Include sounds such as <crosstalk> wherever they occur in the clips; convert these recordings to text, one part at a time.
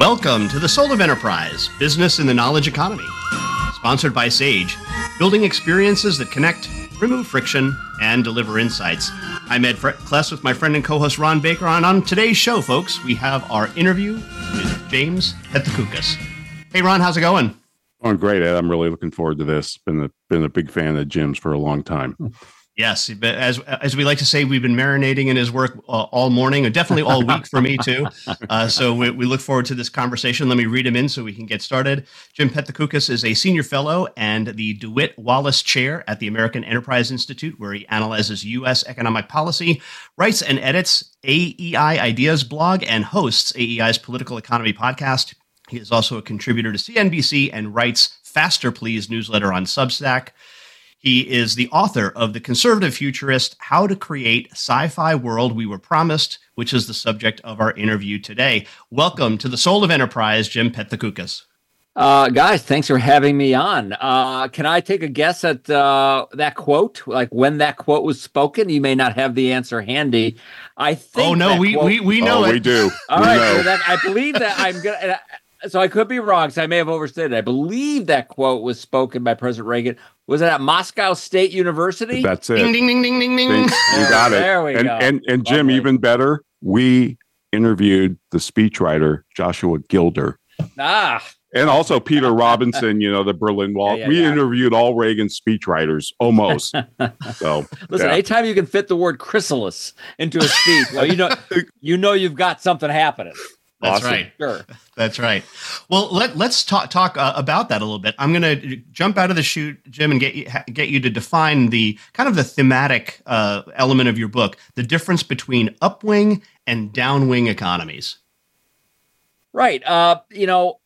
Welcome to the Soul of Enterprise Business in the Knowledge Economy. Sponsored by Sage, building experiences that connect, remove friction, and deliver insights. I'm Ed Kless with my friend and co host Ron Baker. And on today's show, folks, we have our interview with James Pethokoukis. Hey, Ron, how's it going? Going great, Ed. I'm really looking forward to this. Been a been a big fan of Jim's for a long time. Yes, but as as we like to say, we've been marinating in his work uh, all morning, and definitely all week for me too. <laughs> Uh, so we, we, look forward to this conversation. Let me read him in so we can get started. Jim Pethokoukis is a senior fellow and the DeWitt Wallace Chair at the American Enterprise Institute, where he analyzes U.S. economic policy, writes and edits AEI Ideas blog, and hosts AEI's Political Economy podcast. He is also a contributor to CNBC and writes Faster Please newsletter on Substack. He is the author of The Conservative Futurist How to Create Sci Fi World We Were Promised, which is the subject of our interview today. Welcome to the Soul of Enterprise, Jim Pethokoukis. Uh, guys, thanks for having me on. Uh, can I take a guess at uh, that quote? Like when that quote was spoken? You may not have the answer handy. I think. Oh no, we, quote- we we know oh, it. we do. All we right, so that, I believe that I'm gonna. So I could be wrong. So I may have overstated. I believe that quote was spoken by President Reagan. Was it at Moscow State University? That's it. Ding ding ding ding ding ding. You got it. There we and, go. And and Jim, Lovely. even better, we interviewed the speechwriter Joshua Gilder. ah, And also Peter Robinson, you know, the Berlin Wall. <laughs> Yeah, yeah, we yeah. interviewed all Reagan speechwriters, almost. <laughs> so listen. yeah. Anytime you can fit the word chrysalis into a speech, well, you know, <laughs> you know, you've got something happening. That's Awesome. right. Sure. <laughs> That's right. Well, let let's talk talk uh, about that a little bit. I'm going to jump out of the chute, Jim, and get you ha- get you to define the kind of the thematic uh, element of your book, the difference between upwing and downwing economies. Right. Uh, you know,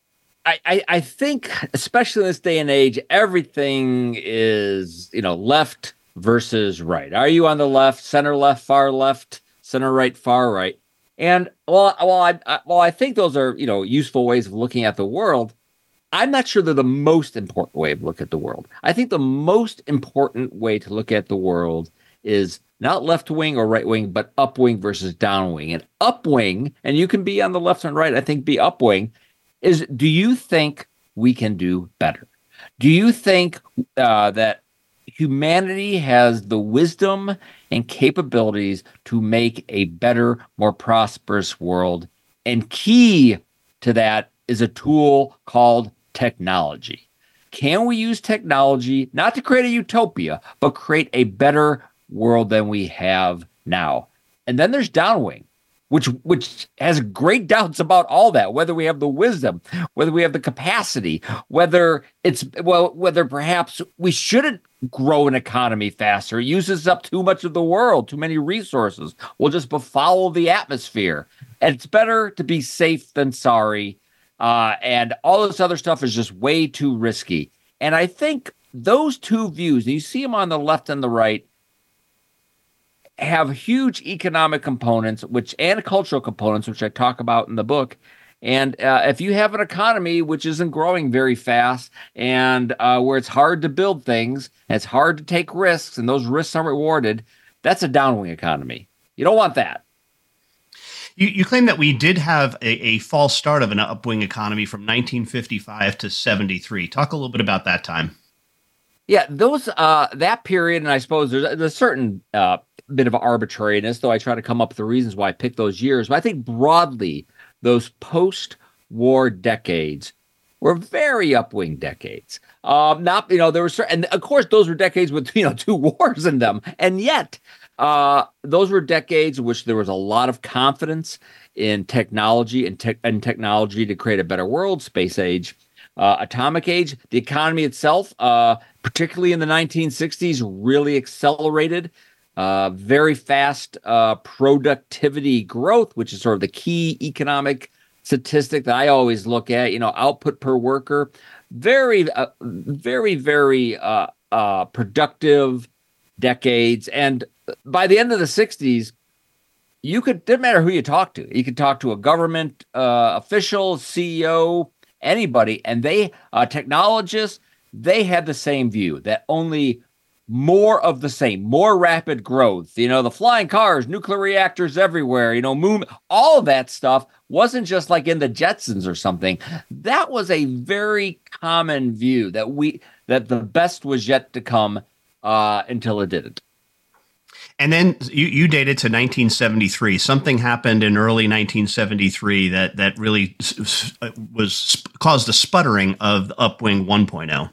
I, I I think especially in this day and age, everything is, you know, left versus right. Are you on the left, center left, far left, center right, far right? And well, well, I, well, I think those are you know useful ways of looking at the world. I'm not sure they're the most important way of look at the world. I think the most important way to look at the world is not left wing or right wing, but up wing versus down wing. And up wing, and you can be on the left and right, I think be up wing is do you think we can do better? Do you think uh, that humanity has the wisdom and capabilities to make a better, more prosperous world? And key to that is a tool called technology. Can we use technology not to create a utopia, but create a better world than we have now? And then there's downwing, which which has great doubts about all that, whether we have the wisdom, whether we have the capacity, whether it's well, whether perhaps we shouldn't grow an economy faster. It uses up too much of the world, too many resources. We'll just befoul the atmosphere. And it's better to be safe than sorry. Uh, and all this other stuff is just way too risky. And I think those two views, and you see them on the left and the right, have huge economic components, which and cultural components, which I talk about in the book. And uh, if you have an economy which isn't growing very fast and uh, where it's hard to build things, it's hard to take risks, and those risks aren't rewarded, that's a downwing economy. You don't want that. You, you claim that we did have a, a false start of an upwing economy from 1955 to 73. Talk a little bit about that time. Yeah, those uh that period, and I suppose there's, there's a certain uh bit of arbitrariness, though I try to come up with the reasons why I picked those years. But I think broadly, those post-war decades were very upwing decades. Um, not you know there were certain, and of course those were decades with you know <laughs> two wars in them, and yet uh, those were decades in which there was a lot of confidence in technology and, and technology to create a better world, space age, uh, atomic age. The economy itself, uh, particularly in the 1960s, really accelerated. uh, very fast uh, productivity growth, which is sort of the key economic statistic that I always look at. You know, output per worker, very, uh, very, very uh, productive decades. And by the end of the '60s, you could didn't matter who you talked to. You could talk to a government uh, official, CEO, anybody, and they uh, technologists. They had the same view that only more of the same, more rapid growth. You know, the flying cars, nuclear reactors everywhere, you know, moon, all that stuff wasn't just like in the Jetsons or something. That was a very common view that we that the best was yet to come uh, until it didn't. And then you, you dated to 1973. Something happened in early 1973 that that really was caused a sputtering of the Upwing 1.0.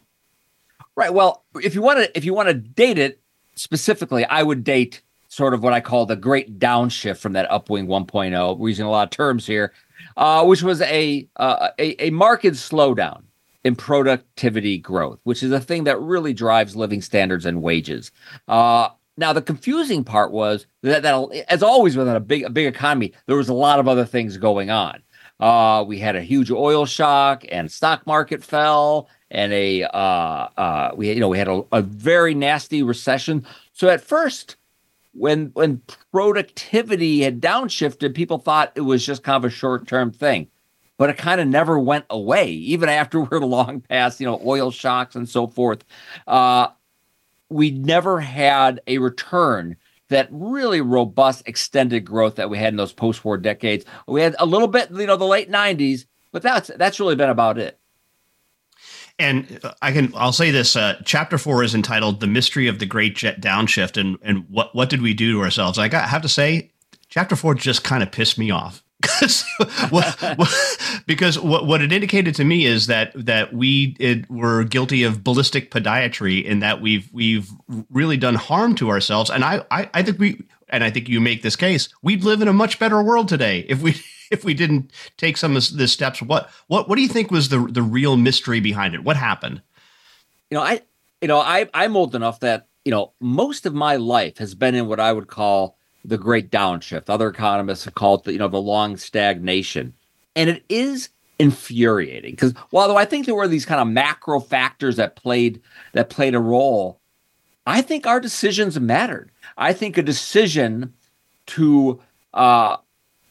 Right. Well, if you want to if you want to date it specifically, I would date sort of what I call the great downshift from that Upwing 1.0. We're using a lot of terms here, uh, which was a, uh, a a marked slowdown in productivity growth, which is a thing that really drives living standards and wages. Uh, now, the confusing part was that, that as always within a big a big economy, there was a lot of other things going on. Uh, we had a huge oil shock, and stock market fell, and a uh, uh, we you know we had a, a very nasty recession. So at first, when when productivity had downshifted, people thought it was just kind of a short term thing, but it kind of never went away, even after <laughs> we're long past you know oil shocks and so forth. Uh, we never had a return that really robust extended growth that we had in those post-war decades. We had a little bit, you know, the late '90s, but that's that's really been about it. And I can I'll say this: uh, chapter four is entitled "The Mystery of the Great Jet Downshift," and and what what did we do to ourselves? I, got, I have to say, chapter four just kind of pissed me off. <laughs> because what, what it indicated to me is that that we it, were guilty of ballistic podiatry in that we've we've really done harm to ourselves and I, I I think we and I think you make this case we'd live in a much better world today if we <laughs> if we didn't take some of the steps. What what what do you think was the the real mystery behind it? What happened? You know, I you know I I'm old enough that you know most of my life has been in what I would call the great downshift. Other economists have called it, you know, the long stagnation. And it is infuriating because while I think there were these kind of macro factors that played that played a role, I think our decisions mattered. I think a decision to uh,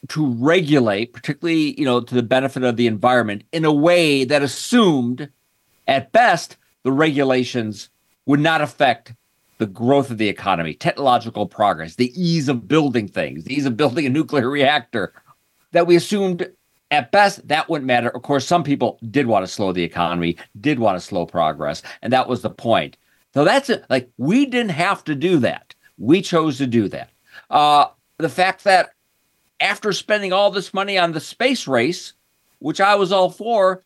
to regulate, particularly you know to the benefit of the environment, in a way that assumed, at best, the regulations would not affect the growth of the economy, technological progress, the ease of building things, the ease of building a nuclear <laughs> reactor, that we assumed at best that wouldn't matter. Of course, some people did want to slow the economy, did want to slow progress, and that was the point. So that's it. Like we didn't have to do that. We chose to do that. Uh, the fact that after spending all this money on the space race, which I was all for,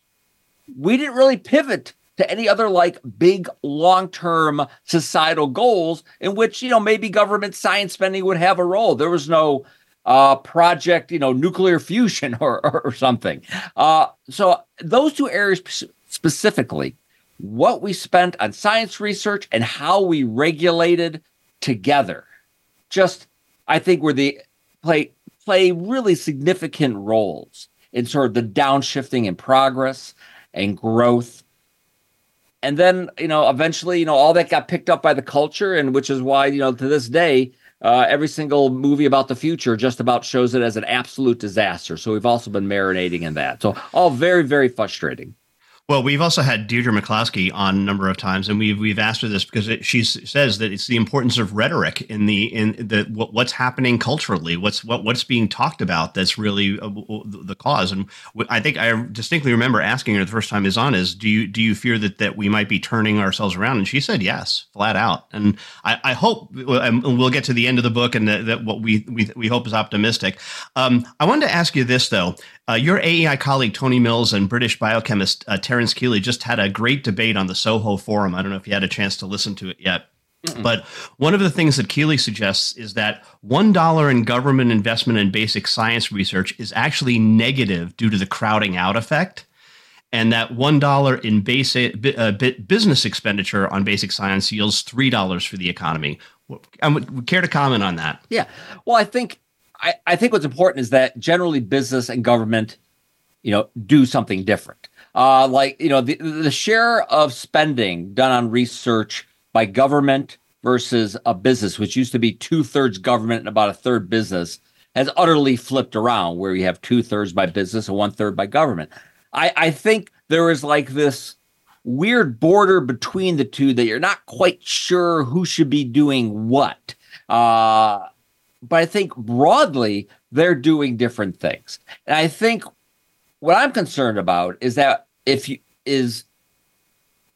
we didn't really pivot to any other like big long-term societal goals in which you know maybe government science spending would have a role there was no uh, project you know nuclear fusion <laughs> or, or, or something uh, so those two areas specifically what we spent on science research and how we regulated together just i think were the play play really significant roles in sort of the downshifting in progress and growth. And then, you know, eventually, you know, all that got picked up by the culture, and which is why, you know, to this day, uh, every single movie about the future just about shows it as an absolute disaster. So we've also been marinating in that. So all very, very frustrating. Well, we've also had Deirdre McCloskey on a number of times, and we've we've asked her this because it, she says that it's the importance of rhetoric in the in the what, what's happening culturally, what's what what's being talked about. That's really uh, the cause. And I think I distinctly remember asking her the first time is on is do you do you fear that that we might be turning ourselves around? And she said yes, flat out. And I, I hope and we'll get to the end of the book and that, that what we, we we hope is optimistic. Um, I wanted to ask you this though. Uh, your AEI colleague Tony Mills and British biochemist uh, Terence Kealey just had a great debate on the Soho Forum. I don't know if you had a chance to listen to it yet. Mm-mm. But one of the things that Kealey suggests is that $1 in government investment in basic science research is actually negative due to the crowding out effect. And that $1 in basic uh, business expenditure on basic science yields $3 for the economy. I would care to comment on that. Yeah. Well, I think I, I think what's important is that generally business and government, you know, do something different. Uh, like you know, the the share of spending done on research by government versus a business, which used to be two thirds government and about a third business, has utterly flipped around, where you have two thirds by business and one third by government. I, I think there is like this weird border between the two that you're not quite sure who should be doing what. Uh, but I think broadly they're doing different things. And I think what I'm concerned about is that if you is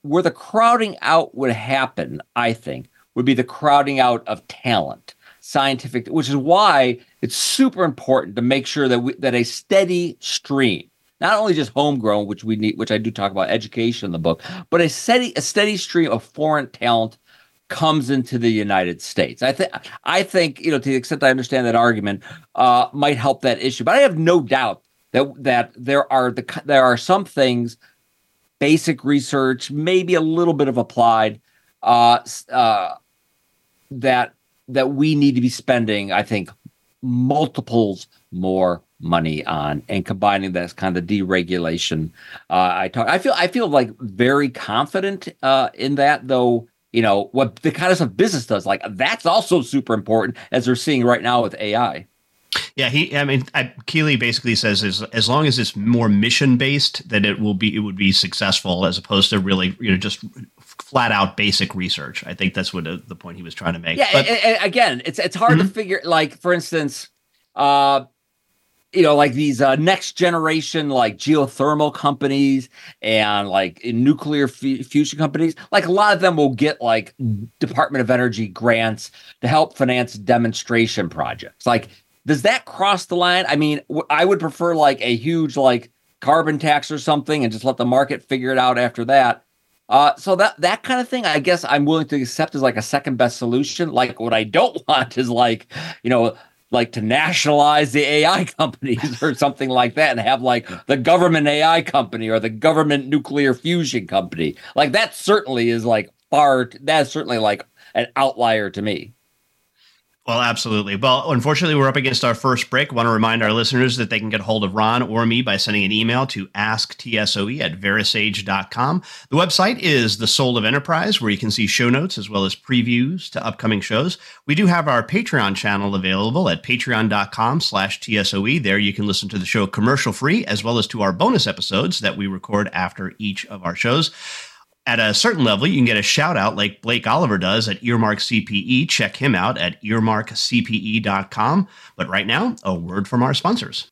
where the crowding out would happen, I think, would be the crowding out of talent, scientific, which is why it's super important to make sure that we, that a steady stream not only just homegrown, which we need, which I do talk about education in the book, but a steady a steady stream of foreign talent comes into the United States. I think I think you know to the extent I understand that argument uh, might help that issue, but I have no doubt that that there are the there are some things, basic research, maybe a little bit of applied, uh, uh, that that we need to be spending. I think multiples more money on and combining that kind of deregulation uh, i talk i feel i feel like very confident uh, in that though you know what the kind of stuff business does like that's also super important as we're seeing right now with ai yeah, he. I mean, I, Kealey basically says as as long as it's more mission based, that it will be it would be successful as opposed to really you know just flat out basic research. I think that's what uh, the point he was trying to make. Yeah, but, and, and again, it's it's hard mm-hmm. to figure. Like for instance, uh, you know, like these uh, next generation like geothermal companies and like nuclear f- fusion companies, like a lot of them will get like Department of Energy grants to help finance demonstration projects. Like, does that cross the line? I mean, w- I would prefer like a huge like carbon tax or something and just let the market figure it out after that. Uh, so that that kind of thing, I guess I'm willing to accept as like a second best solution. Like what I don't <laughs> want is like, you know, like to nationalize the AI <laughs> companies or something like that and have like the government AI company or the government nuclear fusion company. Like that certainly is like far that's certainly like an outlier to me. Well, absolutely. Well, unfortunately, we're up against our first break. I want to remind our listeners that they can get hold of Ron or me by sending an email to asktsoe at verasage.com. The website is The Soul of Enterprise, where you can see show notes as well as previews to upcoming shows. We do have our Patreon channel available at patreon.com slash TSOE. There you can listen to the show commercial free, as well as to our bonus episodes that we record after each of our shows at a certain level, you can get a shout out like Blake Oliver does at Earmark CPE. Check him out at earmarkcpe.com. But right now, a word from our sponsors.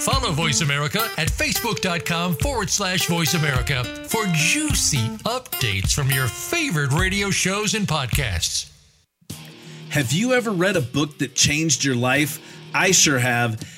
Follow Voice America at facebook.com forward slash voice America for juicy updates from your favorite radio shows and podcasts. Have you ever read a book that changed your life? I sure have.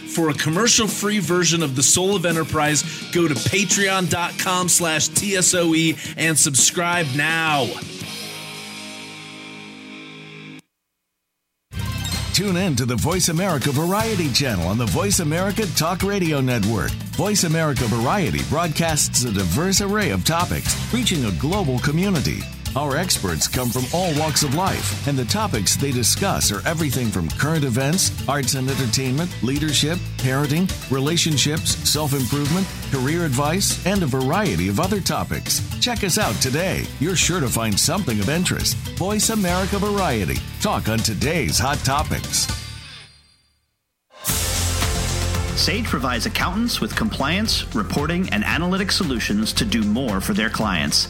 For a commercial-free version of The Soul of Enterprise, go to patreon.com slash TSOE and subscribe now. Tune in to the Voice America Variety channel on the Voice America Talk Radio Network. Voice America Variety broadcasts a diverse array of topics, reaching a global community. Our experts come from all walks of life, and the topics they discuss are everything from current events, arts and entertainment, leadership, parenting, relationships, self improvement, career advice, and a variety of other topics. Check us out today. You're sure to find something of interest. Voice America Variety. Talk on today's hot topics. Sage provides accountants with compliance, reporting, and analytic solutions to do more for their clients.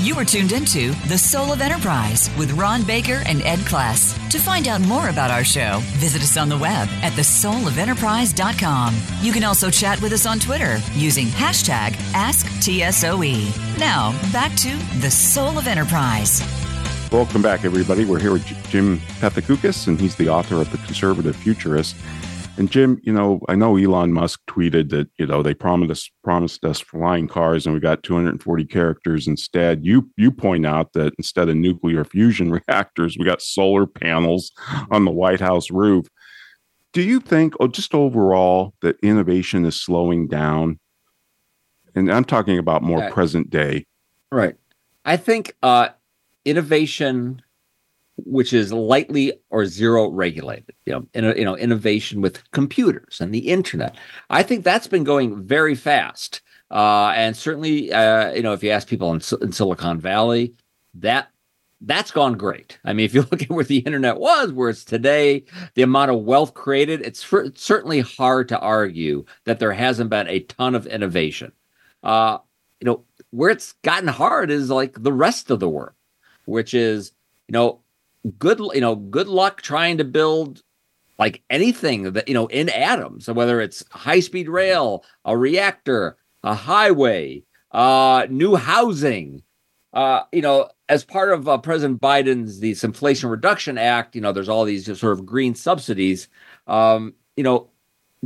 You are tuned into The Soul of Enterprise with Ron Baker and Ed Kless. To find out more about our show, visit us on the web at thesoulofenterprise.com. You can also chat with us on Twitter using hashtag AskTSOE. Now, back to The Soul of Enterprise. Welcome back, everybody. We're here with Jim Pethokoukis, and he's the author of The Conservative Futurist. And Jim, you know, I know Elon Musk tweeted that you know they promised us promised us flying cars, and we got 240 characters instead. You you point out that instead of nuclear fusion <laughs> reactors, we got solar panels on the White House roof. Do you think, or just overall, that innovation is slowing down? And I'm talking about more Yeah. present day. Right. I think uh, innovation, which is lightly or zero regulated, you know, in, you know, innovation with computers and the internet. I think that's been going very fast. Uh, and certainly, uh, you know, if you ask people in, in Silicon Valley, that that's gone great. I mean, if you <laughs> look at where the internet was, where it's today, the amount of wealth created, it's, it's certainly hard to argue that there hasn't been a ton of innovation. Uh, you know, where it's gotten hard is like the rest of the world, which is, you know, good, you know, good luck trying to build like anything that, you know, in atoms, so whether it's high speed rail, a reactor, a highway, uh, new housing, uh, you know, as part of uh, President Biden's this Inflation Reduction Act, you know, there's all these sort of green subsidies. Um, you know,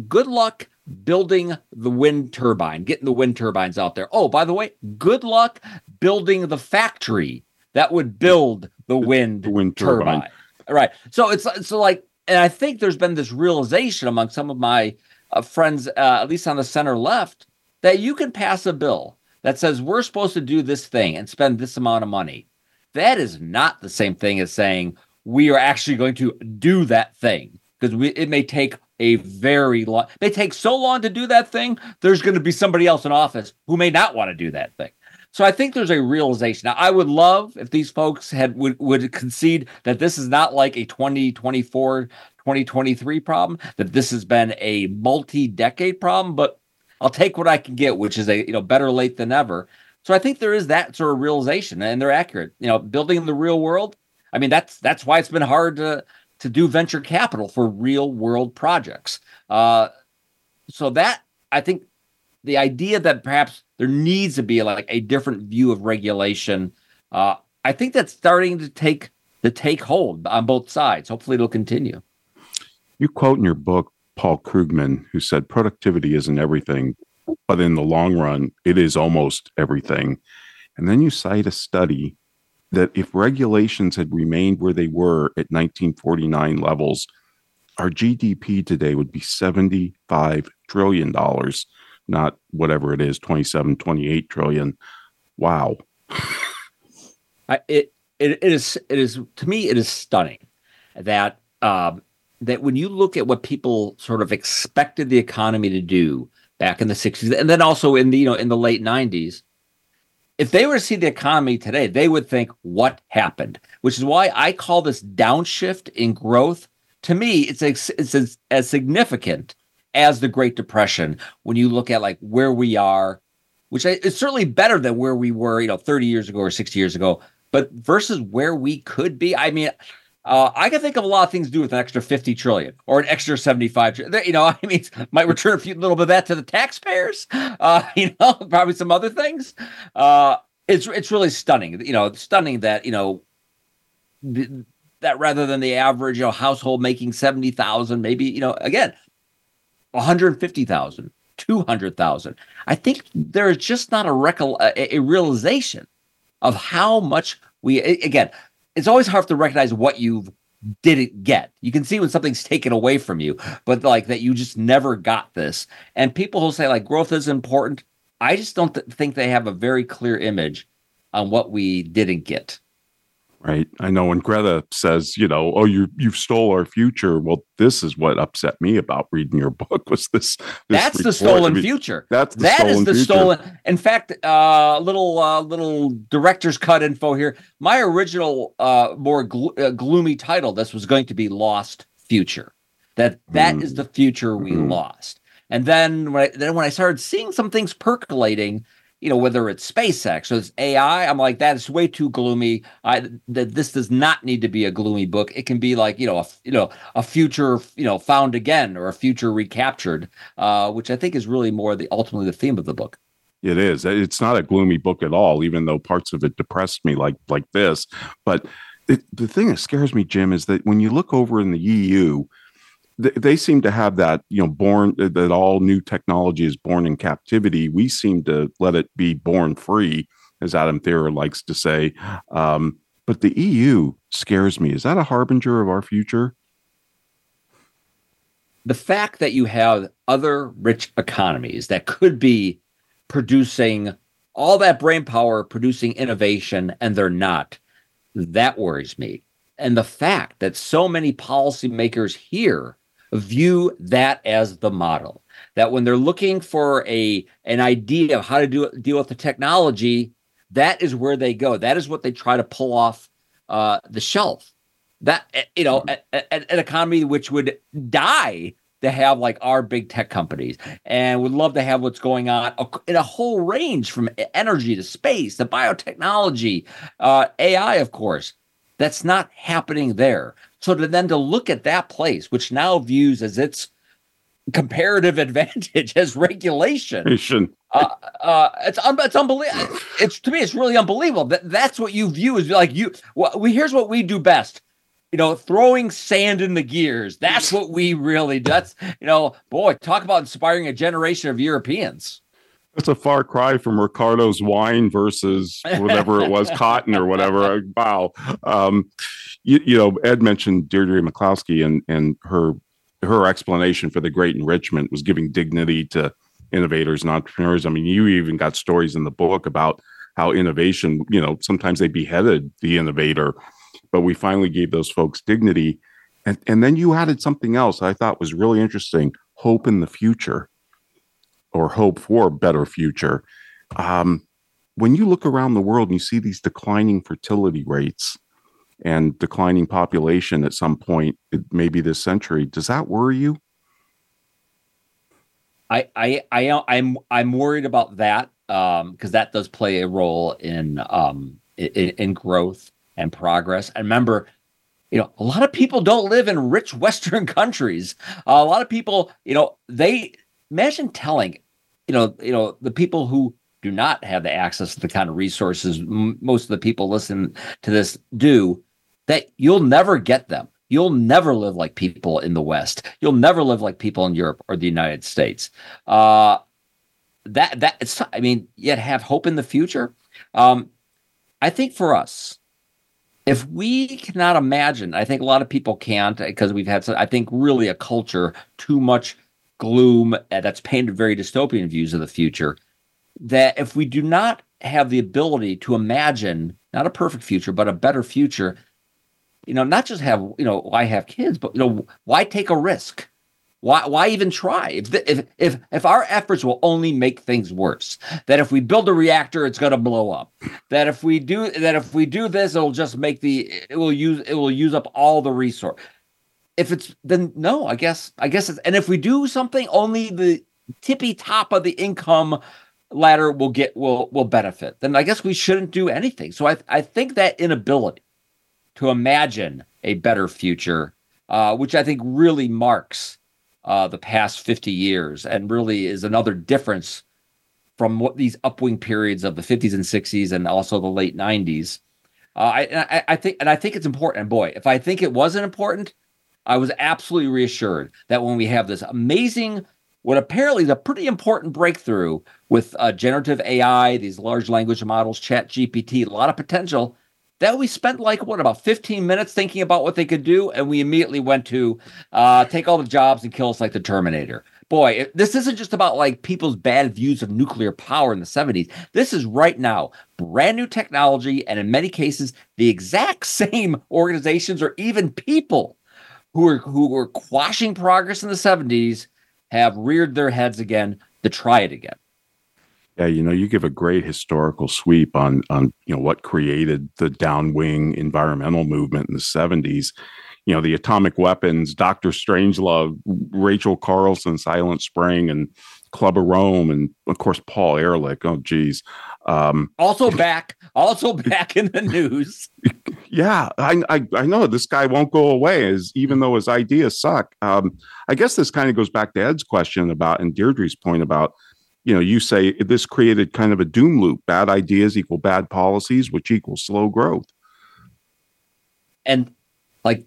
good luck building the wind turbine, getting the wind turbines out there. Oh, by the way, good luck building the factory that would build the wind, The wind turbine. turbine. Right. So it's so like, and I think there's been this realization among some of my uh, friends, uh, at least on the center left, that you can pass a bill that says we're supposed to do this thing and spend this amount of money. That is not the same thing as saying we are actually going to do that thing because we it may take a very long They take so long to do that thing there's going to be somebody else in office who may not want to do that thing so i think there's a realization now i would love if these folks had would, would concede that this is not like a 2024 2023 problem that this has been a multi-decade problem but i'll take what i can get which is a you know better late than ever. so i think there is that sort of realization and they're accurate you know building in the real world i mean that's that's why it's been hard to to do venture capital for real world projects. Uh, so that I think the idea that perhaps there needs to be like a different view of regulation, uh, I think that's starting to take to take hold on both sides. Hopefully, it'll continue. You quote in your book Paul Krugman, who said productivity isn't everything, but in the long run, it is almost everything. And then you cite a study that if regulations had remained where they were at 1949 levels, our GDP today would be 75 trillion dollars, not whatever it is, 27, 28 trillion. Wow. I, it, it it is it is to me it is stunning that um, that when you look at what people sort of expected the economy to do back in the 60s and then also in the you know in the late 90s if they were to see the economy today they would think what happened which is why i call this downshift in growth to me it's ex- it's as significant as the great depression when you look at like where we are which is certainly better than where we were you know 30 years ago or 60 years ago but versus where we could be i mean uh, I can think of a lot of things to do with an extra 50 trillion or an extra 75 trillion. You know, <laughs> I mean, might return a few little bit of that to the taxpayers. <laughs> Uh, you know, <laughs> probably some other things. Uh, it's it's really stunning. You know, stunning that you know th- that rather than the average you know household making 70,000, maybe you know again 150,000, 200,000. I think there is just not a, recol- a, a realization of how much we again it's always hard to recognize what you didn't get. You can see when something's taken away from you, but like that you just never got this. And people who say like growth is important, I just don't th- think they have a very clear image on what we didn't get. Right. I know when Greta says, you know, oh, you you stole our future. Well, this is what upset me about reading your <laughs> book was this. this that's the stolen I mean, future. That's the That is stolen the future. stolen. In fact, uh, little uh, little director's cut info here. My original uh, more glo- uh, gloomy title. This was going to be Lost Future. That that is Mm. the future we Mhm. lost. And then when I, then when I started seeing some things percolating, you know, whether it's SpaceX or it's AI, I'm like, that is way too gloomy. I that this does not need to be a gloomy book. It can be like, you know, a you know, a future, you know, found again or a future recaptured, uh, which I think is really more the ultimately the theme of the book. It is. It's not a gloomy book at all, even though parts of it depressed me like like this. But it, the thing that scares me, Jim, is that when you look over in the EU, th- they seem to have that you know born that all new technology is born in captivity. We seem to let it be born free, as Adam Thierer likes to say. Um, but the EU scares me. Is that a harbinger of our future? the fact that you have other rich economies that could be producing all that brain power, producing innovation, and they're not, that worries me. And the fact that so many policymakers here view that as the model, that when they're looking for a an idea of how to do deal with the technology, that is where they go. That is what they try to pull off uh, the shelf. That eh, you know, a- a- a- an economy which would die to have like our big tech companies and would love to have what's going on in a whole range from energy to space to biotechnology, uh, AI, of course. That's not happening there. So to then to look at that place, which now views as its comparative <laughs> advantage as regulation, uh, uh, it's un- it's unbelievable. It's to me, it's really unbelievable. That that's what you view as like you. Well, we here's what we do best. You know, throwing sand in the gears. That's what we really. do. That's you know, boy, talk about inspiring a generation of Europeans. It's a far cry from Ricardo's wine versus whatever it was, <laughs> cotton or whatever. Wow. Um, you, you know, Ed mentioned Deirdre McCloskey and and her her explanation for the great enrichment was giving dignity to innovators and entrepreneurs. I mean, you even got stories in the book about how innovation, you know, sometimes they beheaded the innovator, but we finally gave those folks dignity. And and then you added something else I thought was really interesting, hope in the future or hope for a better future. Um, when you look around the world and you see these declining fertility rates and declining population at some point, maybe this century, does that worry you? I I I I'm I'm worried about that um because that does play a role in um in, in growth and progress. And remember, you know, a lot of people don't live in rich <laughs> Western countries. a lot of people, you know, they imagine telling, you know, you know, the people who do not have the access to the kind of resources m- most of the people listen to this do that you'll never get them. You'll never live like people in the West. You'll never live like people in Europe or the United States. Uh, that that it's. I mean, yet have hope in the future. Um, I think for us, if we cannot imagine, I think a lot of people can't because we've had. I think really a culture too much gloom uh, that's painted very dystopian views of the future. That if we do not have the ability to imagine not a perfect future but a better future, you know, not just have you know why have kids, but you know why take a risk? Why why even try? If the, if if if our efforts will only make things worse, that if we build a reactor, it's going to blow up. That if we do that if we do this, it'll just make the it will use it will use up all the resource. If it's then no, I guess I guess it's and if we do something, only the tippy top of the income ladder will get will will benefit. Then I guess we shouldn't do anything. So I I think that inability to imagine a better future, uh, which I think really marks uh, the past 50 years and really is another difference from what these upwing periods of the 50s and 60s and also the late 90s. Uh, I, I, I think, and I think it's important. And boy, if I think it wasn't important, I was absolutely reassured that when we have this amazing, what apparently is a pretty important breakthrough with uh, generative AI, these large language models, Chat GPT, a lot of potential. That we spent like what about 15 minutes thinking about what they could do, and we immediately went to uh, take all the jobs and kill us like the Terminator. boy, this isn't just about like people's bad views of nuclear power in the 70s. This is right now brand new technology, and in many cases, the exact <laughs> same organizations or even people who are who were quashing progress in the 70s have reared their heads again to try it again. Yeah, you know, you give a great historical sweep on on you know what created the downwing environmental movement in the 70s. You know, the atomic weapons, Dr. Strangelove, Rachel Carson, Silent Spring, and Club of Rome, and of course Paul Ehrlich. Oh, geez. Um, also back, also back in the news. Yeah, I, I, I know this guy won't go away, as even though his ideas suck. Um, I guess this kind of goes back to Ed's question about and Deirdre's point about you know, you say this created kind of a doom loop. Bad ideas equal bad policies, which equals slow growth. And like,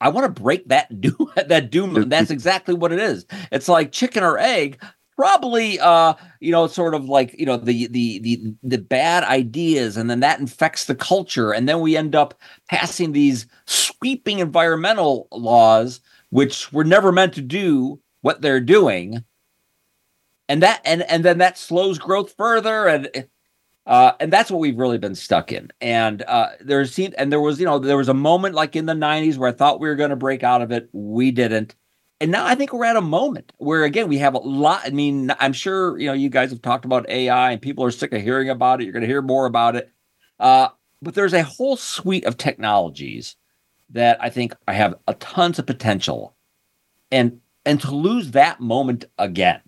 I want to break that <laughs> doom that doom. That's exactly what it is. It's like chicken or egg. Probably, uh, you know, sort of like you know the the the the bad ideas, and then that infects the culture, and then we end up passing these sweeping environmental laws, which were never meant to do what they're doing and that and and then that slows growth further and uh, and that's what we've really been stuck in. And uh, there seemed, and there was, you know, there was a moment like in the '90s where I thought we were going to break out of it. We didn't, and now I think we're at a moment where again we have a lot. I mean, I'm sure you know you guys have talked about AI, and people are sick of hearing about it. You're going to hear more about it, uh, but there's a whole suite of technologies that I think I have a tons of potential, and and to lose that moment again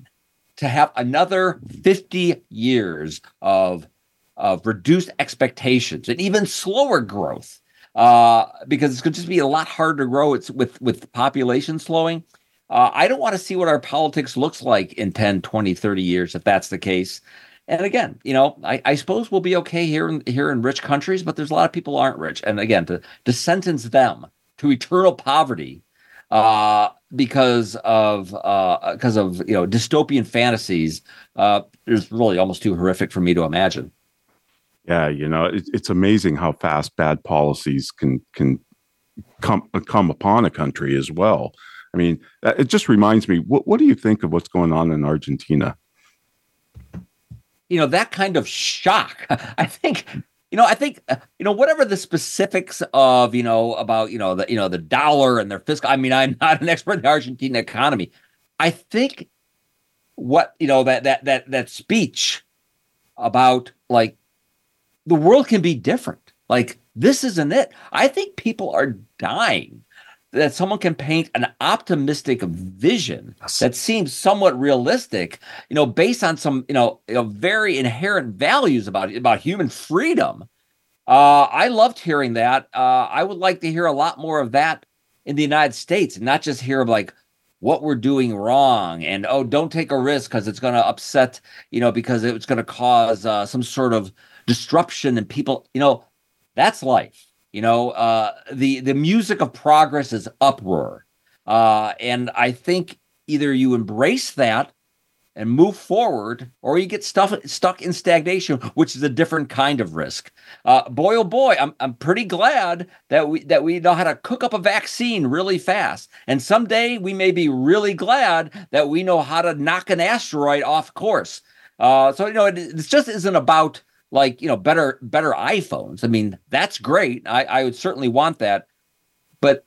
to have another 50 years of of reduced expectations and even slower growth uh, because it's going to just be a lot harder to grow it's with with population slowing uh, i don't want to see what our politics looks like in 10 20 30 years if that's the case and again you know i, I suppose we'll be okay here in here in rich countries but there's a lot of people aren't rich and again to to sentence them to eternal poverty uh, because of because uh, of you know dystopian fantasies uh, is really almost too horrific for me to imagine. Yeah, you know, it, it's amazing how fast bad policies can can come come upon a country as well. I mean, it just reminds me. What what do you think of what's going on in Argentina? You know, that kind of shock. <laughs> I think you know, I think uh, you know whatever the specifics of you know about you know the you know the dollar and their fiscal. I mean, I'm <laughs> not an expert in the Argentine economy. I think what you know that that that that speech about like the world can be different. Like this isn't it. I think people are dying that someone can paint an optimistic vision that seems somewhat realistic, you know, based on some, you know, you know very inherent values about about human freedom. Uh, I loved hearing that. Uh, I would like to hear a lot more of that in the United States, and not just hear of like what we're doing wrong and oh, don't take a risk because it's going to upset, you know, because it's going to cause uh, some sort of disruption and people, you know, that's life you know, uh, the the music of progress is uproar, uh, and I think either you embrace that and move forward, or you get stuff stuck in stagnation, which is a different kind of risk. Uh, boy, oh boy, I'm I'm pretty glad that we that we know how to cook up a vaccine really fast, and someday we may be really glad that we know how to knock an asteroid off course. Uh, so you know, it, it just isn't about like you know better better iPhones. I mean, that's great. I, I would certainly want that, but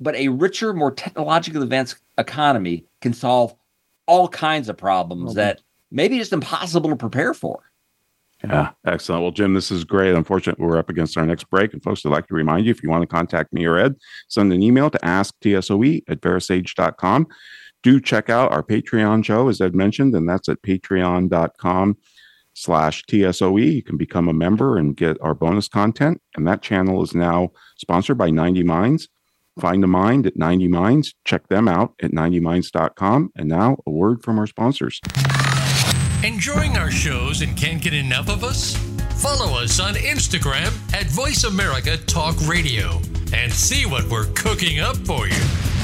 but a richer, more technologically advanced economy can solve all kinds of problems mm-hmm. that maybe just impossible to prepare for. Yeah, excellent. Well, Jim, this is great. Unfortunately, we're up against our next break. And folks, I'd like to remind you if you want to contact me or Ed, send an email to asktsoe at verasage.com. Do check out our Patreon show, as Ed mentioned, and that's at patreon.com slash TSOE. You can become a member and get our bonus content. And that channel is now sponsored by 90 Minds. Find a mind at 90 Minds. Check them out at 90minds.com. And now a word from our sponsors. Enjoying our shows and can't get enough of us? Follow us on Instagram at Voice America Talk Radio and see what we're cooking up for you.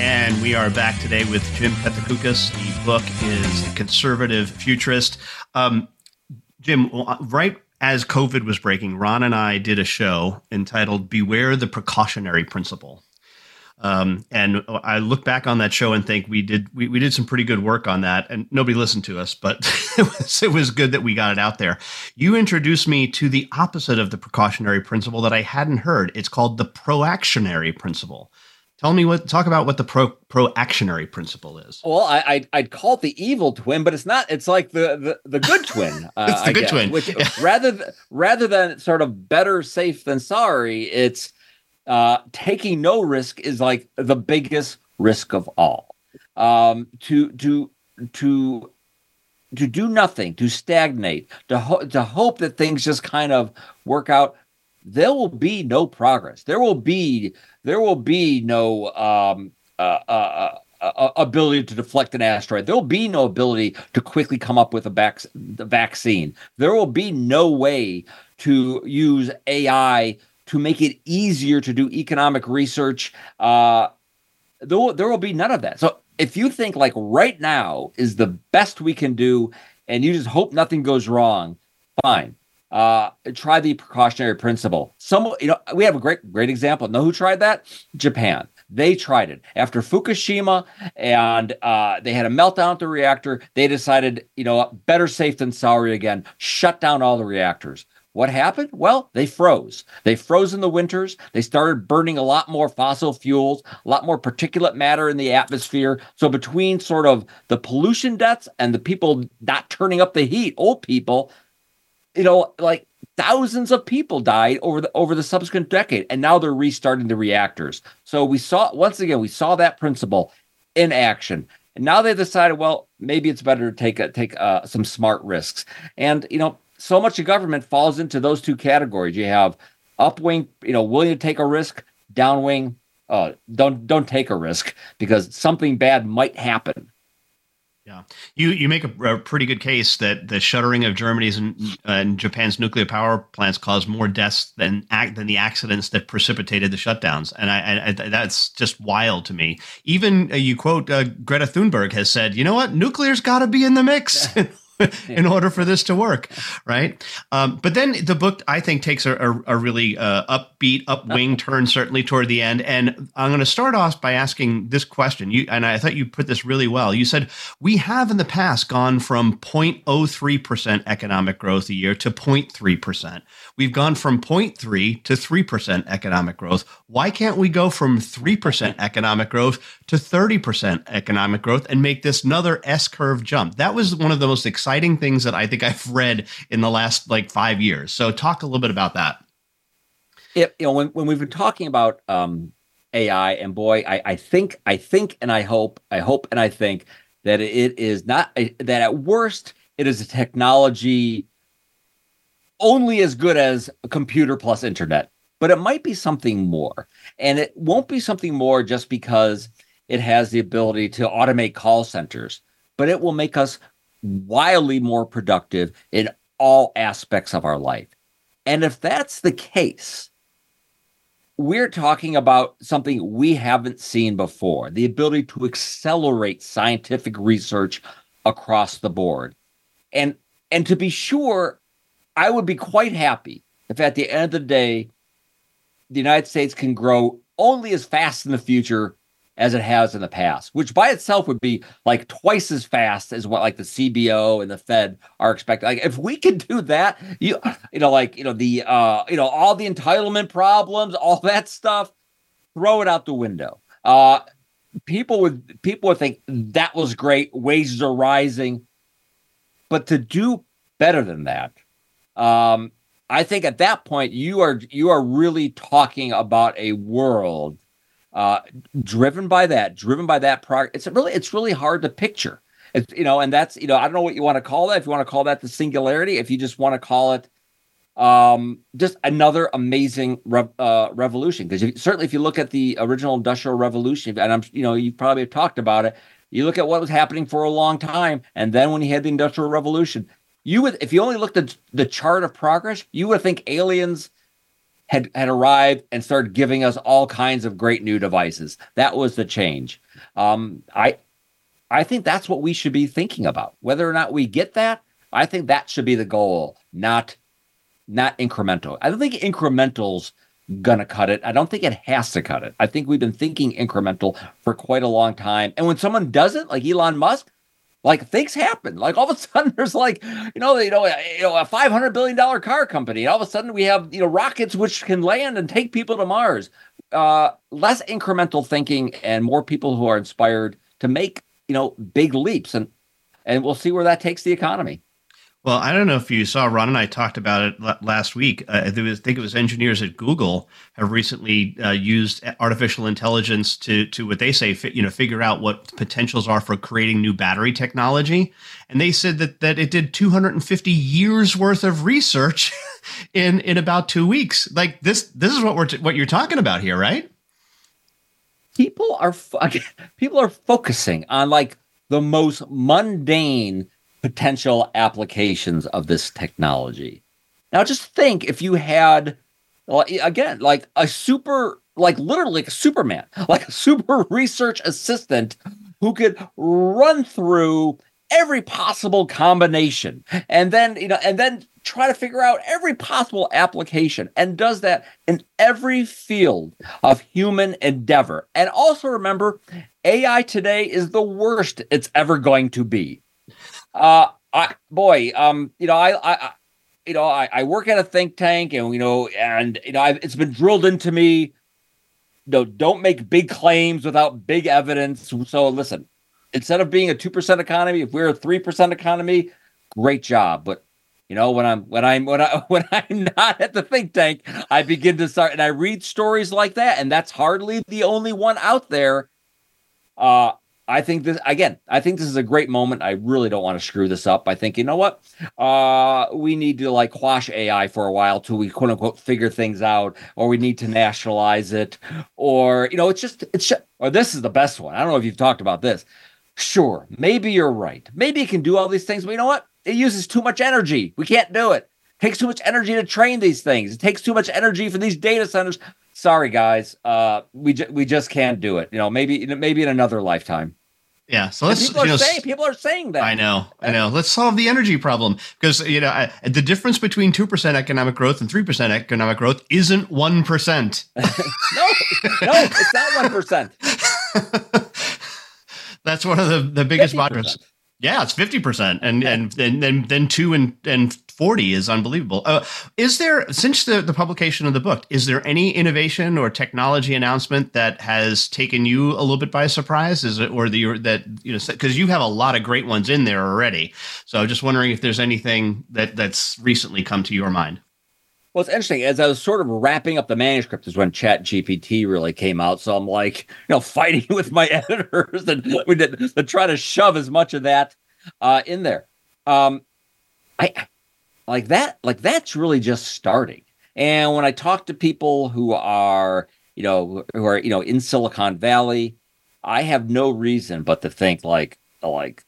And we are back today with Jim Pethokoukis. The book is The Conservative Futurist. Um, Jim, right as COVID was breaking, Ron and I did a show entitled Beware the Precautionary Principle. Um, and I look back on that show and think we did we, we did some pretty good work on that, and nobody listened to us, but <laughs> it was it was good that we got it out there. You introduced me to the opposite of the precautionary principle that I hadn't heard. It's called the proactionary principle. Tell me what. Talk about what the pro proactionary principle is. Well, I I'd, I'd, call it the evil twin, but it's not. It's like the the, the good <laughs> twin. Uh, it's the I good guess, twin. Which rather th- rather than sort of better safe than sorry, it's uh, taking no risk is like the biggest risk of all. Um, to to to to do nothing, to stagnate, to ho- to hope that things just kind of work out. There will be no progress. There will be there will be no um, uh, uh, uh, ability to deflect an asteroid. There will be no ability to quickly come up with a vac- the vaccine. There will be no way to use AI to make it easier to do economic research. Uh, there, will, there will be none of that. So if you think like right now is the best we can do, and you just hope nothing goes wrong, fine uh, try the precautionary principle. Some, you know, we have a great, great example. Know who tried that? Japan. They tried it after Fukushima, and uh, they had a meltdown at the reactor. They decided, you know, better safe than sorry again. Shut down all the reactors. What happened? Well, they froze. They froze in the winters. They started burning a lot more fossil fuels, a lot more particulate matter in the atmosphere. So, between sort of the pollution deaths and the people not turning up the heat, old people, you know, like thousands of people died over the over the subsequent decade, and now they're restarting the reactors. So we saw once again we saw that principle in action, and now they decided, well, maybe it's better to take a, take uh, some smart risks. And you know, so much of government falls into those two categories. You have upwing, you know, willing to take a risk, downwing, uh, don't don't take a risk because something bad might happen. Yeah, you you make a, a, pretty good case that the shuttering of Germany's and, uh, and, Japan's nuclear power plants caused more deaths than act than the accidents that precipitated the shutdowns, and I, I that's just wild to me. Even uh, you quote uh, Greta Thunberg has said, you know what, nuclear's got to be in the mix. <laughs> <laughs> in order for this to work, right? Um, but then the book, I think, takes a, a, a really uh, upbeat, upwing turn, certainly toward the end. And I'm going to start off by asking this question. You and I thought you put this really well. You said we have in the past gone from 0.03 percent economic growth a year to 0.3 percent. We've gone from 0.3 to 3 percent economic growth. Why can't we go from 3 percent <laughs> economic growth to 30 percent economic growth and make this another S curve jump? That was one of the most exciting exciting things that I think I've <laughs> read in the last like five years. So talk a little bit about that. It, you know, when, when we've been talking about um, AI, and boy, I, I think, I think, and I hope, I hope, and I think that it is not that at worst it is a technology only as good as a computer plus internet, but it might be something more. And it won't be something more just because it has the ability to automate call centers, but it will make us wildly more productive in all aspects of our life. And if that's the case, we're talking about something we haven't seen before the ability to accelerate scientific research across the board. And and to be sure, I would be quite happy if at the end of the day, the United States can grow only as fast in the future as it has in the past, which by itself would be like twice as fast as what like the CBO and the Fed are expecting. Like if we could do that, you you know, like you know the uh you know all the entitlement problems, all that stuff, throw it out the window. Uh people would people would think that was great, wages are rising, but to do better than that, um, I think at that point you are you are really talking about a world uh, driven by that, driven by that progress. It's really it's really hard to picture. It's you know, and that's you know, I don't know what you want to call that. If you want to call that the singularity, if you just want to call it um just another amazing rev, uh, revolution because certainly if you look at the original industrial revolution and i'm you know you probably have talked about it you look at what was happening for a long time and then when you had the industrial revolution you would if you only looked at the chart of progress you would think aliens had had arrived and started giving us all kinds of great new devices. That was the change. Um, I I think that's what we should be thinking about. Whether or not we get that, I think that should be the goal, not not incremental. I don't think incrementals gonna cut it. I don't think it has to cut it. I think we've been thinking incremental for quite a long time. And when someone doesn't, like Elon Musk, like things happen. Like all of a <laughs> sudden, there's like you know, you know, you know, a five hundred billion dollar car company. All of a sudden, we have you know rockets which can land and take people to Mars. Uh, less incremental thinking and more people who are inspired to make you know big leaps, and and we'll see where that takes the economy. Well, I don't know if you saw Ron and I talked about it last week. Uh, I think it was engineers at Google have recently uh, used artificial intelligence to to what they say, you know, figure out what potentials are for creating new battery technology. And they said that that it did 250 years worth of research <laughs> in in about two weeks. Like this, this is what we're t- what you're talking about here, right? People are <laughs> people are focusing on like the most mundane potential applications of this technology. Now, just think if you had, again, like a super, like literally like a Superman, <laughs> like a super research assistant who could run through every possible combination and then, you know, and then try to figure out every possible application and does that in every field of human endeavor. And also remember, AI today is the worst it's ever going to be. Uh, I boy, um, you know, I, I, you know, I, I work at a think tank, and you know, and you know, I've, it's been drilled into me. You know, don't make big claims without big evidence. So listen, instead of being a two percent economy, if we're a three percent economy, great job. But you know, when I'm when I'm when I <laughs> when I'm not at the think tank, I begin to start and I read stories like that, and that's hardly the only one out there. Uh, I think this again. I think this is a great moment. I really don't want to screw this up. I think you know what? Uh, we need to like quash AI for a while till we quote unquote figure things out, or we need to nationalize it, or you know, it's just it's just, or this is the best one. I don't know if you've talked about this. Sure, maybe you're right. Maybe it can do all these things, but you know what? It uses too much energy. We can't do it. Takes too much energy to train these things. It takes too much energy for these data centers sorry guys, uh, we ju- we just can't do it. You know, maybe maybe in another lifetime. Yeah, so let's. people are know, saying people are saying that. I know, I know. Let's solve the energy problem because you know I, the difference between two percent economic growth and three percent economic growth isn't one percent. <laughs> no, no, it's not one percent. <laughs> That's one of the the biggest moderns. Yeah, it's fifty percent, and and then then then two and and forty is unbelievable. Uh, is there since the the publication of the book, is there any innovation or technology announcement that has taken you a little bit by surprise? Is it or the that you know because you have a lot of great ones in there already? So just wondering if there's anything that that's recently come to your mind. Well, it's interesting. As I was sort of wrapping up the manuscript, is when Chat GPT really came out. So I'm like, you know, <laughs> fighting with my <laughs> editors and we did to try to shove as much of that uh, in there. um, I like that. Like that's really just starting. And when I talk to people who are, you know, who are, you know, in Silicon Valley, I have no reason but to think like, like,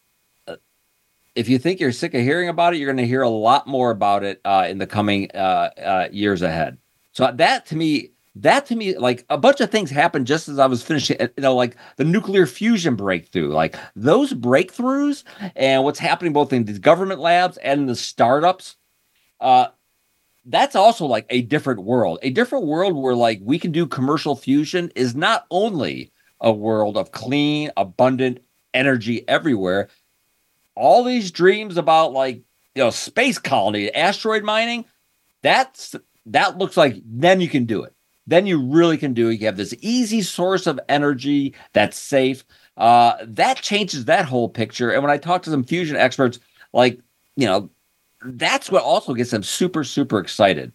if you think you're sick of hearing about it, you're going to hear a lot more about it uh, in the coming uh, uh, years ahead. So that to me, that to me, like a bunch of things happened just as I was finishing, you know, like the nuclear fusion breakthrough, like those breakthroughs and what's happening both in the government labs and the startups. Uh, that's also like a different world, a different world where like we can do commercial fusion is not only a world of clean, abundant energy everywhere. All these dreams about like, you know, space colony, asteroid mining, that's that looks like then you can do it then you really can do it. You have this easy source of energy that's safe. Uh, that changes that whole picture. And when I talk to some fusion experts, like, you know, that's what also gets them super, super excited.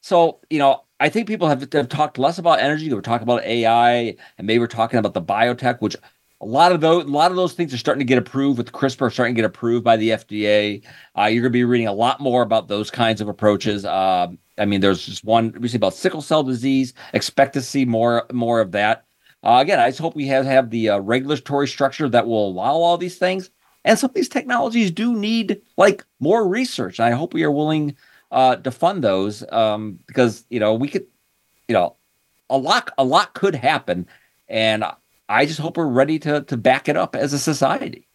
So, you know, I think people have, have talked less about energy. Were talking about AI and maybe we're talking about the biotech, which a lot of those a lot of those things are starting to get approved with CRISPR starting to get approved by the FDA. Uh, you're going to be reading a lot more about those kinds of approaches. Um, I mean, there's just one recently about sickle cell disease. Expect to see more more of that. Uh, again, I just hope we have have the uh, regulatory structure that will allow all these things. And some of these technologies do need like more research. And I hope we are willing uh, to fund those um, because you know we could, you know, a lot a lot could happen, and I just hope we're ready to to back it up as a society.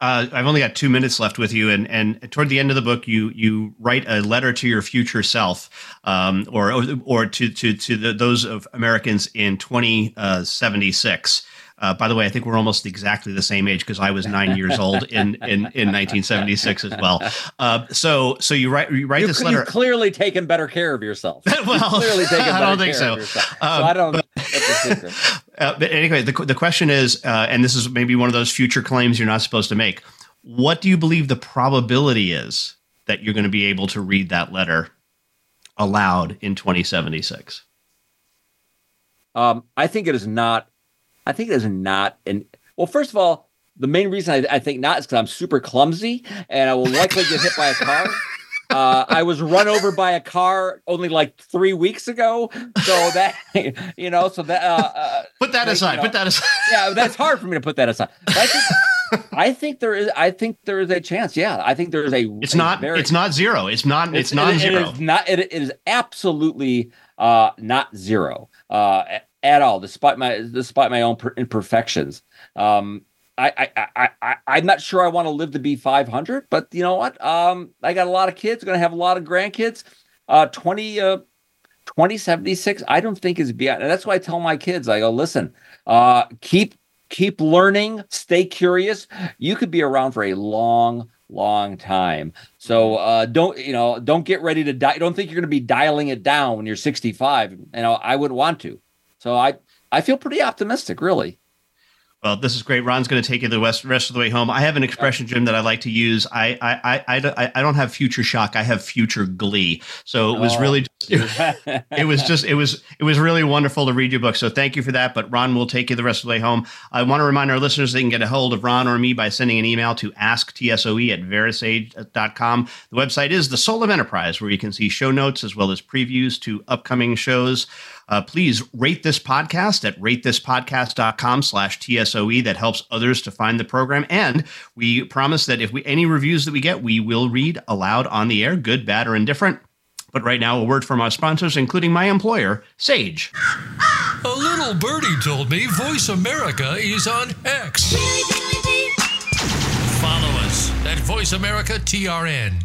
Uh, I've only got two minutes left with you, and and toward the end of the book, you you write a letter to your future self, um, or or to to to the, those of Americans in twenty seventy six. Uh, by the way, I think we're almost exactly the same age because I was nine years old in, in, in 1976 as well. Uh, so so you write you write you this letter. You've clearly taken better care of yourself. <laughs> well, clearly <laughs> taken better I don't think care so. of yourself. Um, so I don't. but- <laughs> uh, but anyway, the, the question is, uh, and this is maybe one of those future claims you're not supposed to make. What do you believe the probability is that you're going to be able to read that letter aloud in 2076? Um, I think it is not. I think it is not. And well, first of all, the main reason I, I think not is because I'm super clumsy and I will likely get hit by a car. <laughs> Uh, I was run over by a car only like three weeks ago, so that <laughs> you know, so that uh, uh, Put that like, aside. you know, Put that aside. <laughs> yeah, that's hard for me to put that aside. I think, I think there is. I think there is a chance. Yeah, I think there is a. It's a not. very- It's not zero. It's not. It's, not it- zero. It is not. It, it is absolutely uh, not zero uh, at all. Despite my despite my own per- imperfections. Um, I, I, I, I, I'm not sure I want to live to be 500, but you know what? Um, I got a lot of kids, going to have a lot of grandkids. Uh, 20, uh, 2076, I don't think is beyond. And that's why I tell my kids, I go, listen, uh, keep, keep learning, stay curious. You could be around for a long, long time. So, uh, don't, you know, don't get ready to die. Don't think you're going to be dialing it down when you're 65. You know, I would want to. So I, I feel pretty optimistic, really. Well, this is great. Ron's going to take you the rest, rest of the way home. I have an expression, Jim, that I like to use. I I, I, I, don't- I don't have future shock. I have future glee. So it was Oh. really, it was just, it was, it was really wonderful to read your book. So thank you for that. But Ron will take you the rest of the way home. I want to remind our listeners they can get a hold of Ron or me by sending an email to asktsoe at verasage.com. The website is the Soul of Enterprise, where you can see show notes as well as previews to upcoming shows. Uh, please rate this podcast at ratethispodcast.com slash TSOE. That helps others to find the program. And we promise that if we any reviews that we get, we will read aloud on the air, good, bad, or indifferent. But right now, a word from our sponsors, including my employer, Sage. A little birdie told me Voice America is on X. Follow us at Voice America TRN.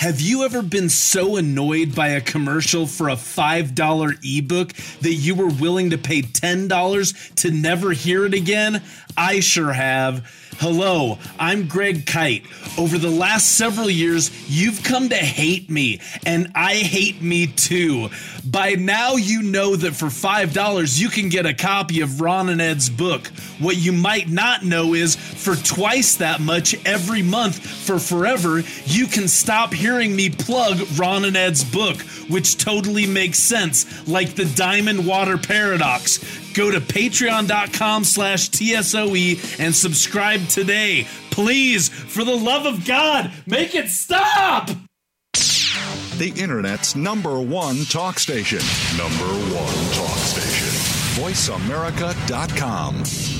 Have you ever been so annoyed by a commercial for a $5 ebook that you were willing to pay $10 to never hear it again? I sure have. Hello, I'm Greg Kite. Over the last several years, you've come to hate me, and I hate me too. By now, you know that for $5, you can get a copy of Ron and Ed's book. What you might not know is for twice that much every month for forever, you can stop hearing me plug Ron and Ed's book, which totally makes sense, like the Diamond Water Paradox. Go to patreon.com slash TSOE and subscribe today. Please, for the love of God, make it stop! The Internet's number one talk station. Number one talk station. VoiceAmerica.com.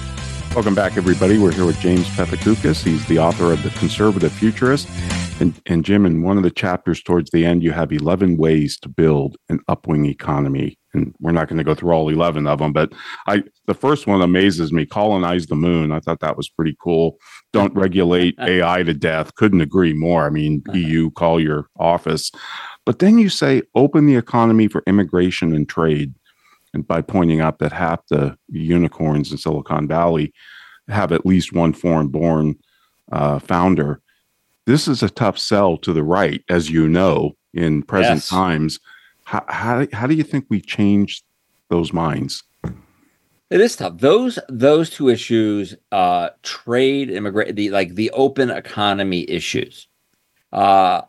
Welcome back, everybody. We're here with James Pethokoukis. He's the author of The Conservative Futurist. And, and Jim, in one of the chapters towards the end, you have 11 ways to build an upwing economy. And we're not going to go through all 11 of them, but I the first one amazes me. Colonize the moon. I thought that was pretty cool. Don't regulate <laughs> AI to death. Couldn't agree more. I mean, uh-huh. EU, call your office. But then you say open the economy for immigration and trade and by pointing out that half the unicorns in Silicon Valley have at least one foreign born uh, founder. This is a tough sell to the right, as you know, in present Yes. times. How, how, how do you think we change those minds? It is tough. Those those two issues, uh, trade, immigrant, the like the open economy issues. Uh,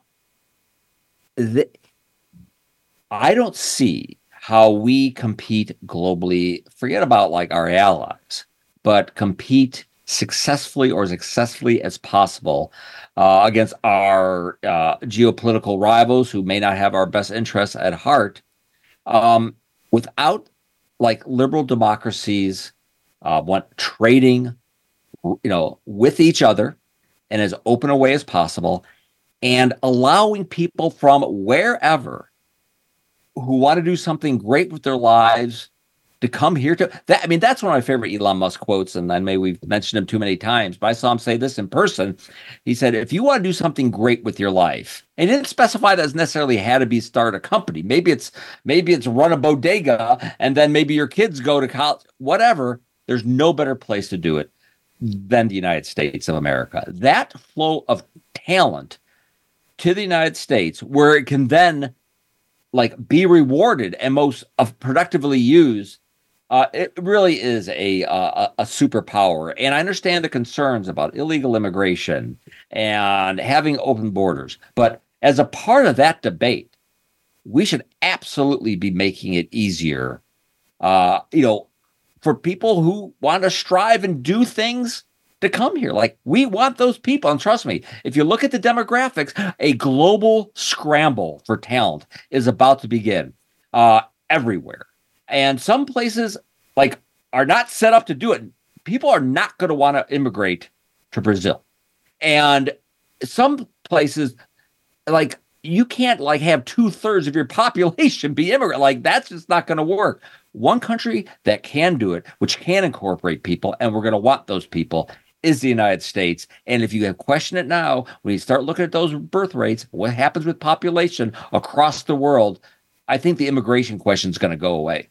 the, I don't see how we compete globally. Forget about like our allies, but compete successfully or as successfully as possible uh, against our uh, geopolitical rivals who may not have our best interests at heart um, without like liberal democracies uh, want trading you know with each other in as open a way as possible and allowing people from wherever who want to do something great with their lives to come here to that i mean that's one of my favorite elon musk quotes and i may we've mentioned him too many times but i saw him say this in person. He said if you want to do something great with your life and didn't specify that as necessarily had to be start a company. Maybe it's maybe it's run a bodega and then maybe your kids go to college whatever. There's no better place to do it than the united states of america. That flow of talent to the united states where it can then like be rewarded and most of productively used uh, it really is a, uh, a a superpower. And i understand the concerns about illegal immigration and having open borders. But as a part of that debate we should absolutely be making it easier uh, you know for people who want to strive and do things to come here. Like we want those people. And trust me, if you look at the demographics, a global scramble for talent is about to begin uh, everywhere. And some places like are not set up to do it. People are not going to want to immigrate to Brazil. And some places like you can't like have two thirds of your <laughs> population be immigrant. Like that's just not going to work. One country that can do it, which can incorporate people, and we're going to want those people, is the United States. And if you have question it now, when you start looking at those birth rates, what happens with population across the world, I think the immigration question is going to go away.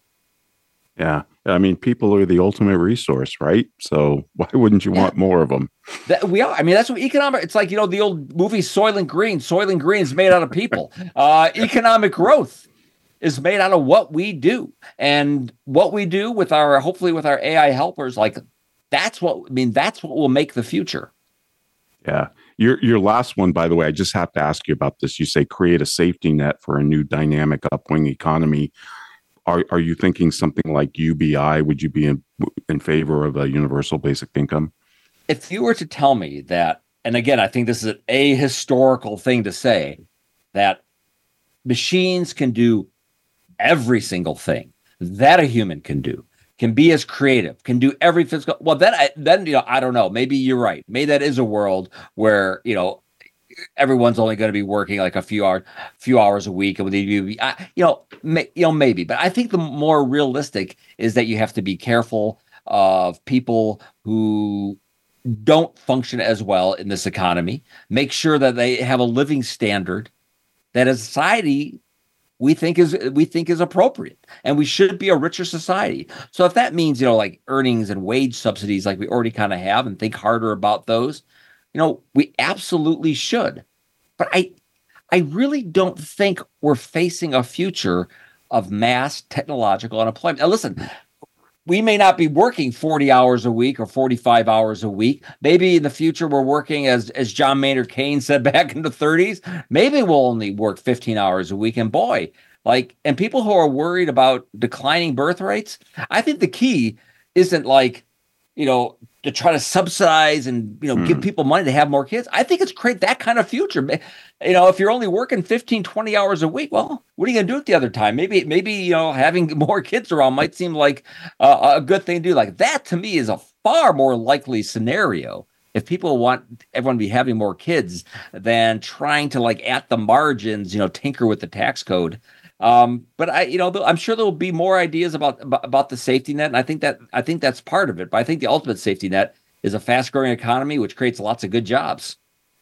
Yeah. I mean, people are the ultimate resource, right? So why wouldn't you want more of them? That we are. I mean, that's what economic. It's like you know the old movie Soylent Green. Soylent Green is made out of people. <laughs> Uh, economic growth is made out of what we do, and what we do with our hopefully with our AI helpers. Like that's what I mean. That's what will make the future. Yeah. Your your last one, by the way, I just have to ask you about this. You say create a safety net for a new dynamic upwing economy. Are are you thinking something like UBI? Would you be in in favor of a universal basic income? If you were to tell me that, and again, I think this is an ahistorical thing to say, that machines can do every single thing that a human can do can be as creative, can do every physical. Well, then, I, then you know, I don't know. Maybe you're right. Maybe that is a world where you know everyone's only going to be working like a few hours, few hours a week, and with you, you know, may, you know, maybe. But I think the more realistic is that you have to be careful of people who don't function as well in this economy. Make sure that they have a living standard that a society we think is we think is appropriate and we should be a richer society. So if that means you know like earnings and wage subsidies like we already kind of have and think harder about those you know we absolutely should. But i i really don't think we're facing a future of mass technological unemployment. Now listen we may not be working 40 hours a week or 45 hours a week. Maybe in the future we're working as as John Maynard Keynes said <laughs> back in the 30s, maybe we'll only work 15 hours a week and boy, like and people who are worried about declining birth rates, I think the key isn't like, you know, to try to subsidize and you know mm. give hmm. people money to have more kids i think it's create that kind of future you know if you're only working 15 20 hours a week well what are you going to do at the other time maybe maybe you know having <laughs> more kids around might seem like uh, a good thing to do like that to me is a far more likely scenario if people want everyone to be having more kids than trying to like at the margins you know tinker with the tax code um, but I, you know, I'm sure there will be more ideas about, about, about the safety net, and I think that I think that's part of it. But I think the ultimate safety net is a fast growing economy which creates lots of good jobs.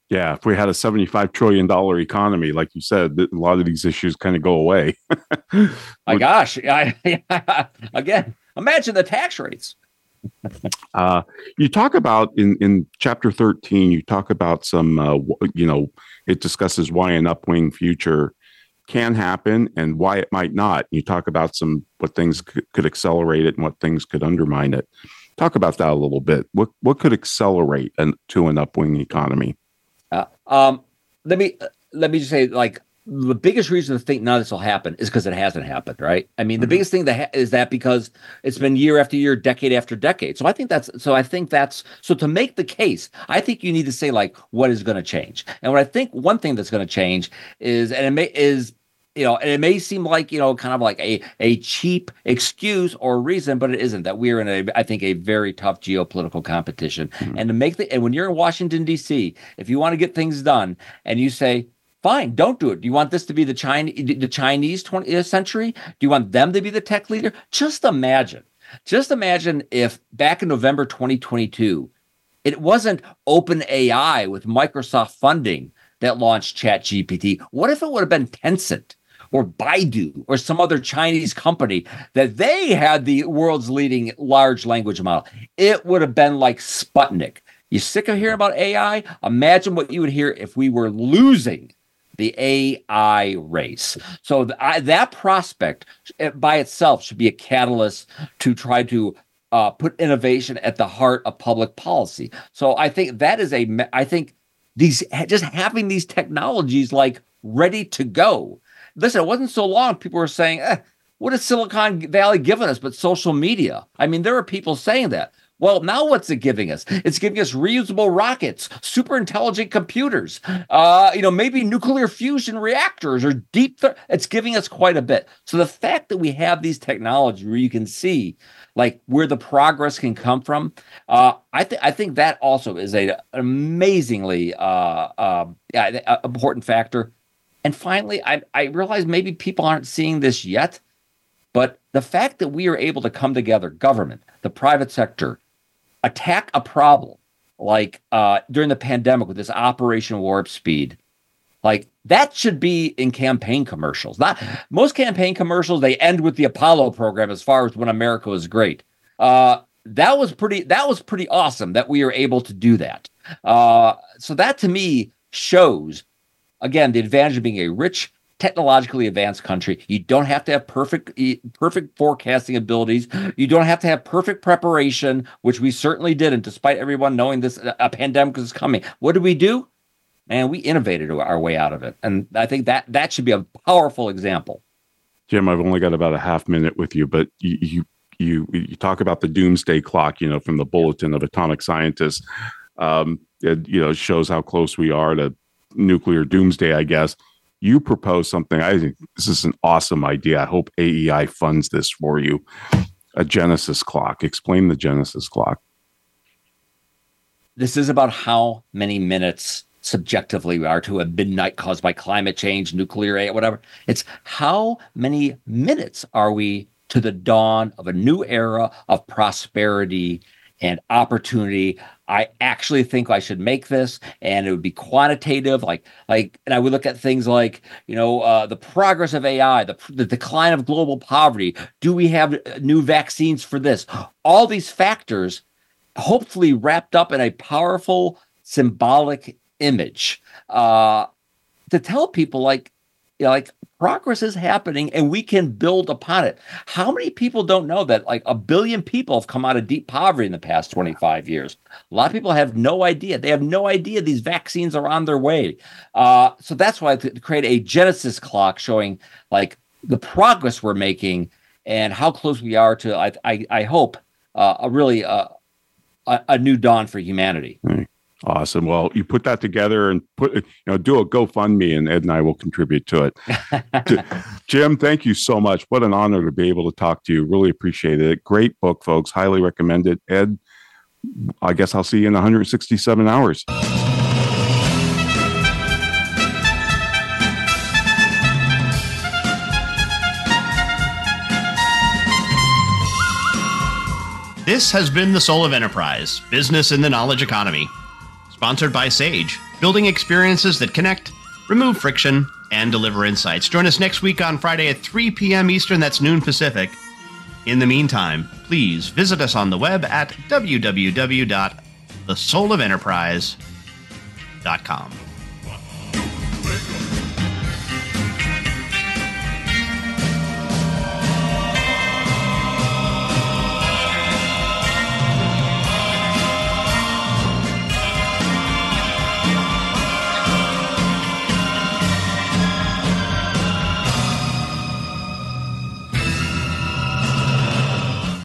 Yeah, if we had a seventy-five trillion dollar economy, like you said, a lot of these issues kind of go away. <laughs> My gosh, <laughs> I, again, imagine the tax rates. uh, you talk about in in chapter thirteen, you talk about some, uh, you know, it discusses why an upwing future can happen and why it might not. You talk about some what things could, could accelerate it and what things could undermine it. Talk about that a little bit. What what could accelerate an, to an upwing economy? Uh, um, let me let me just say, like the biggest reason to think none of this will happen is because it hasn't happened, right? I mean, the mm-hmm. biggest thing that ha- is that because it's been year after year, decade after decade. So I think that's so. I think that's so. To make the case, I think you need to say like what is going to change, and what I think one thing that's going to change is, and it may is you know, and it may seem like, you know, kind of like a, a cheap excuse or reason, but it isn't that we're in a, I think, a very tough geopolitical competition. Mm-hmm. And to make the, and when you're in Washington, D.C., if you want to get things done and you say, fine, don't do it. Do you want this to be the Chinese, the Chinese 20th century? Do you want them to be the tech leader? Just imagine, just imagine if back in November 2022, it wasn't OpenAI with Microsoft funding that launched ChatGPT. What if it would have been Tencent? Or Baidu or some other Chinese company that they had the world's leading large language model. It would have been like Sputnik. You sick of hearing about AI? Imagine what you would hear if we were losing the AI race. So I, that prospect eh, by itself should be a catalyst to try to uh, put innovation at the heart of public policy. So I think that is a. I think these just having these technologies like ready to go listen, it wasn't so long. People were saying, eh, what has Silicon Valley given us but social media? I mean, there are people saying that. Well, now what's it giving us? It's giving us reusable rockets, super intelligent computers, uh, you know, maybe nuclear fusion reactors or deep. Th- it's giving us quite a bit. So the fact that we have these technologies where you can see like where the progress can come from, uh, I think I think that also is a, an amazingly uh, uh, important factor. And finally, I, I realize maybe people aren't seeing this yet, but the fact that we are able to come together, government, the private sector, attack a problem like uh, during the pandemic with this Operation Warp Speed, like that should be in campaign commercials. Not most campaign commercials, they end with the Apollo program as far as when America was great. Uh, that was pretty that was pretty awesome that we are able to do that. Uh, so that to me shows again, the advantage of being a rich, technologically advanced country. You don't have to have perfect perfect forecasting abilities. You don't have to have perfect preparation, which we certainly didn't, despite everyone knowing this a pandemic is coming. What did we do? Man, we innovated our way out of it, and I think that that should be a powerful example. Jim, I've only got about a half minute with you, but you you you, you talk about the doomsday clock, you know, from the Bulletin of Atomic Scientists. Um, it, you know, shows how close we are to nuclear doomsday, I guess. You propose something. I think this is an awesome idea. I hope AEI funds this for you. A Genesis clock. Explain the Genesis clock. This is about how many minutes subjectively we are to a midnight caused by climate change, nuclear A, whatever. It's how many minutes are we to the dawn of a new era of prosperity and opportunity. I actually think I should make this, and it would be quantitative. Like, like, and I would look at things like, you know, uh, the progress of AI, the, the decline of global poverty. Do we have uh, new vaccines for this? All these factors, hopefully wrapped up in a powerful symbolic image, uh, to tell people like, you know, like progress is happening and we can build upon it. How many people don't know that like a billion people have come out of deep poverty in the past 25 years? A lot of people have no idea. They have no idea these vaccines are on their way. Uh, so that's why to create a Genesis clock showing like the progress we're making and how close we are to, I, I, I hope, uh, a really uh, a, a new dawn for humanity. Awesome. Well, you put that together and put you know do a GoFundMe, and Ed and I will contribute to it. <laughs> Jim, thank you so much. What an honor to be able to talk to you. Really appreciate it. Great book, folks. Highly recommend it. Ed, I guess I'll see you in 167 hours. This has been the Soul of Enterprise Business in the Knowledge Economy. Sponsored by Sage, building experiences that connect, remove friction, and deliver insights. Join us next week on Friday at 3 p.m. Eastern, that's noon Pacific. In the meantime, please visit us on the web at www.thesoulofenterprise.com.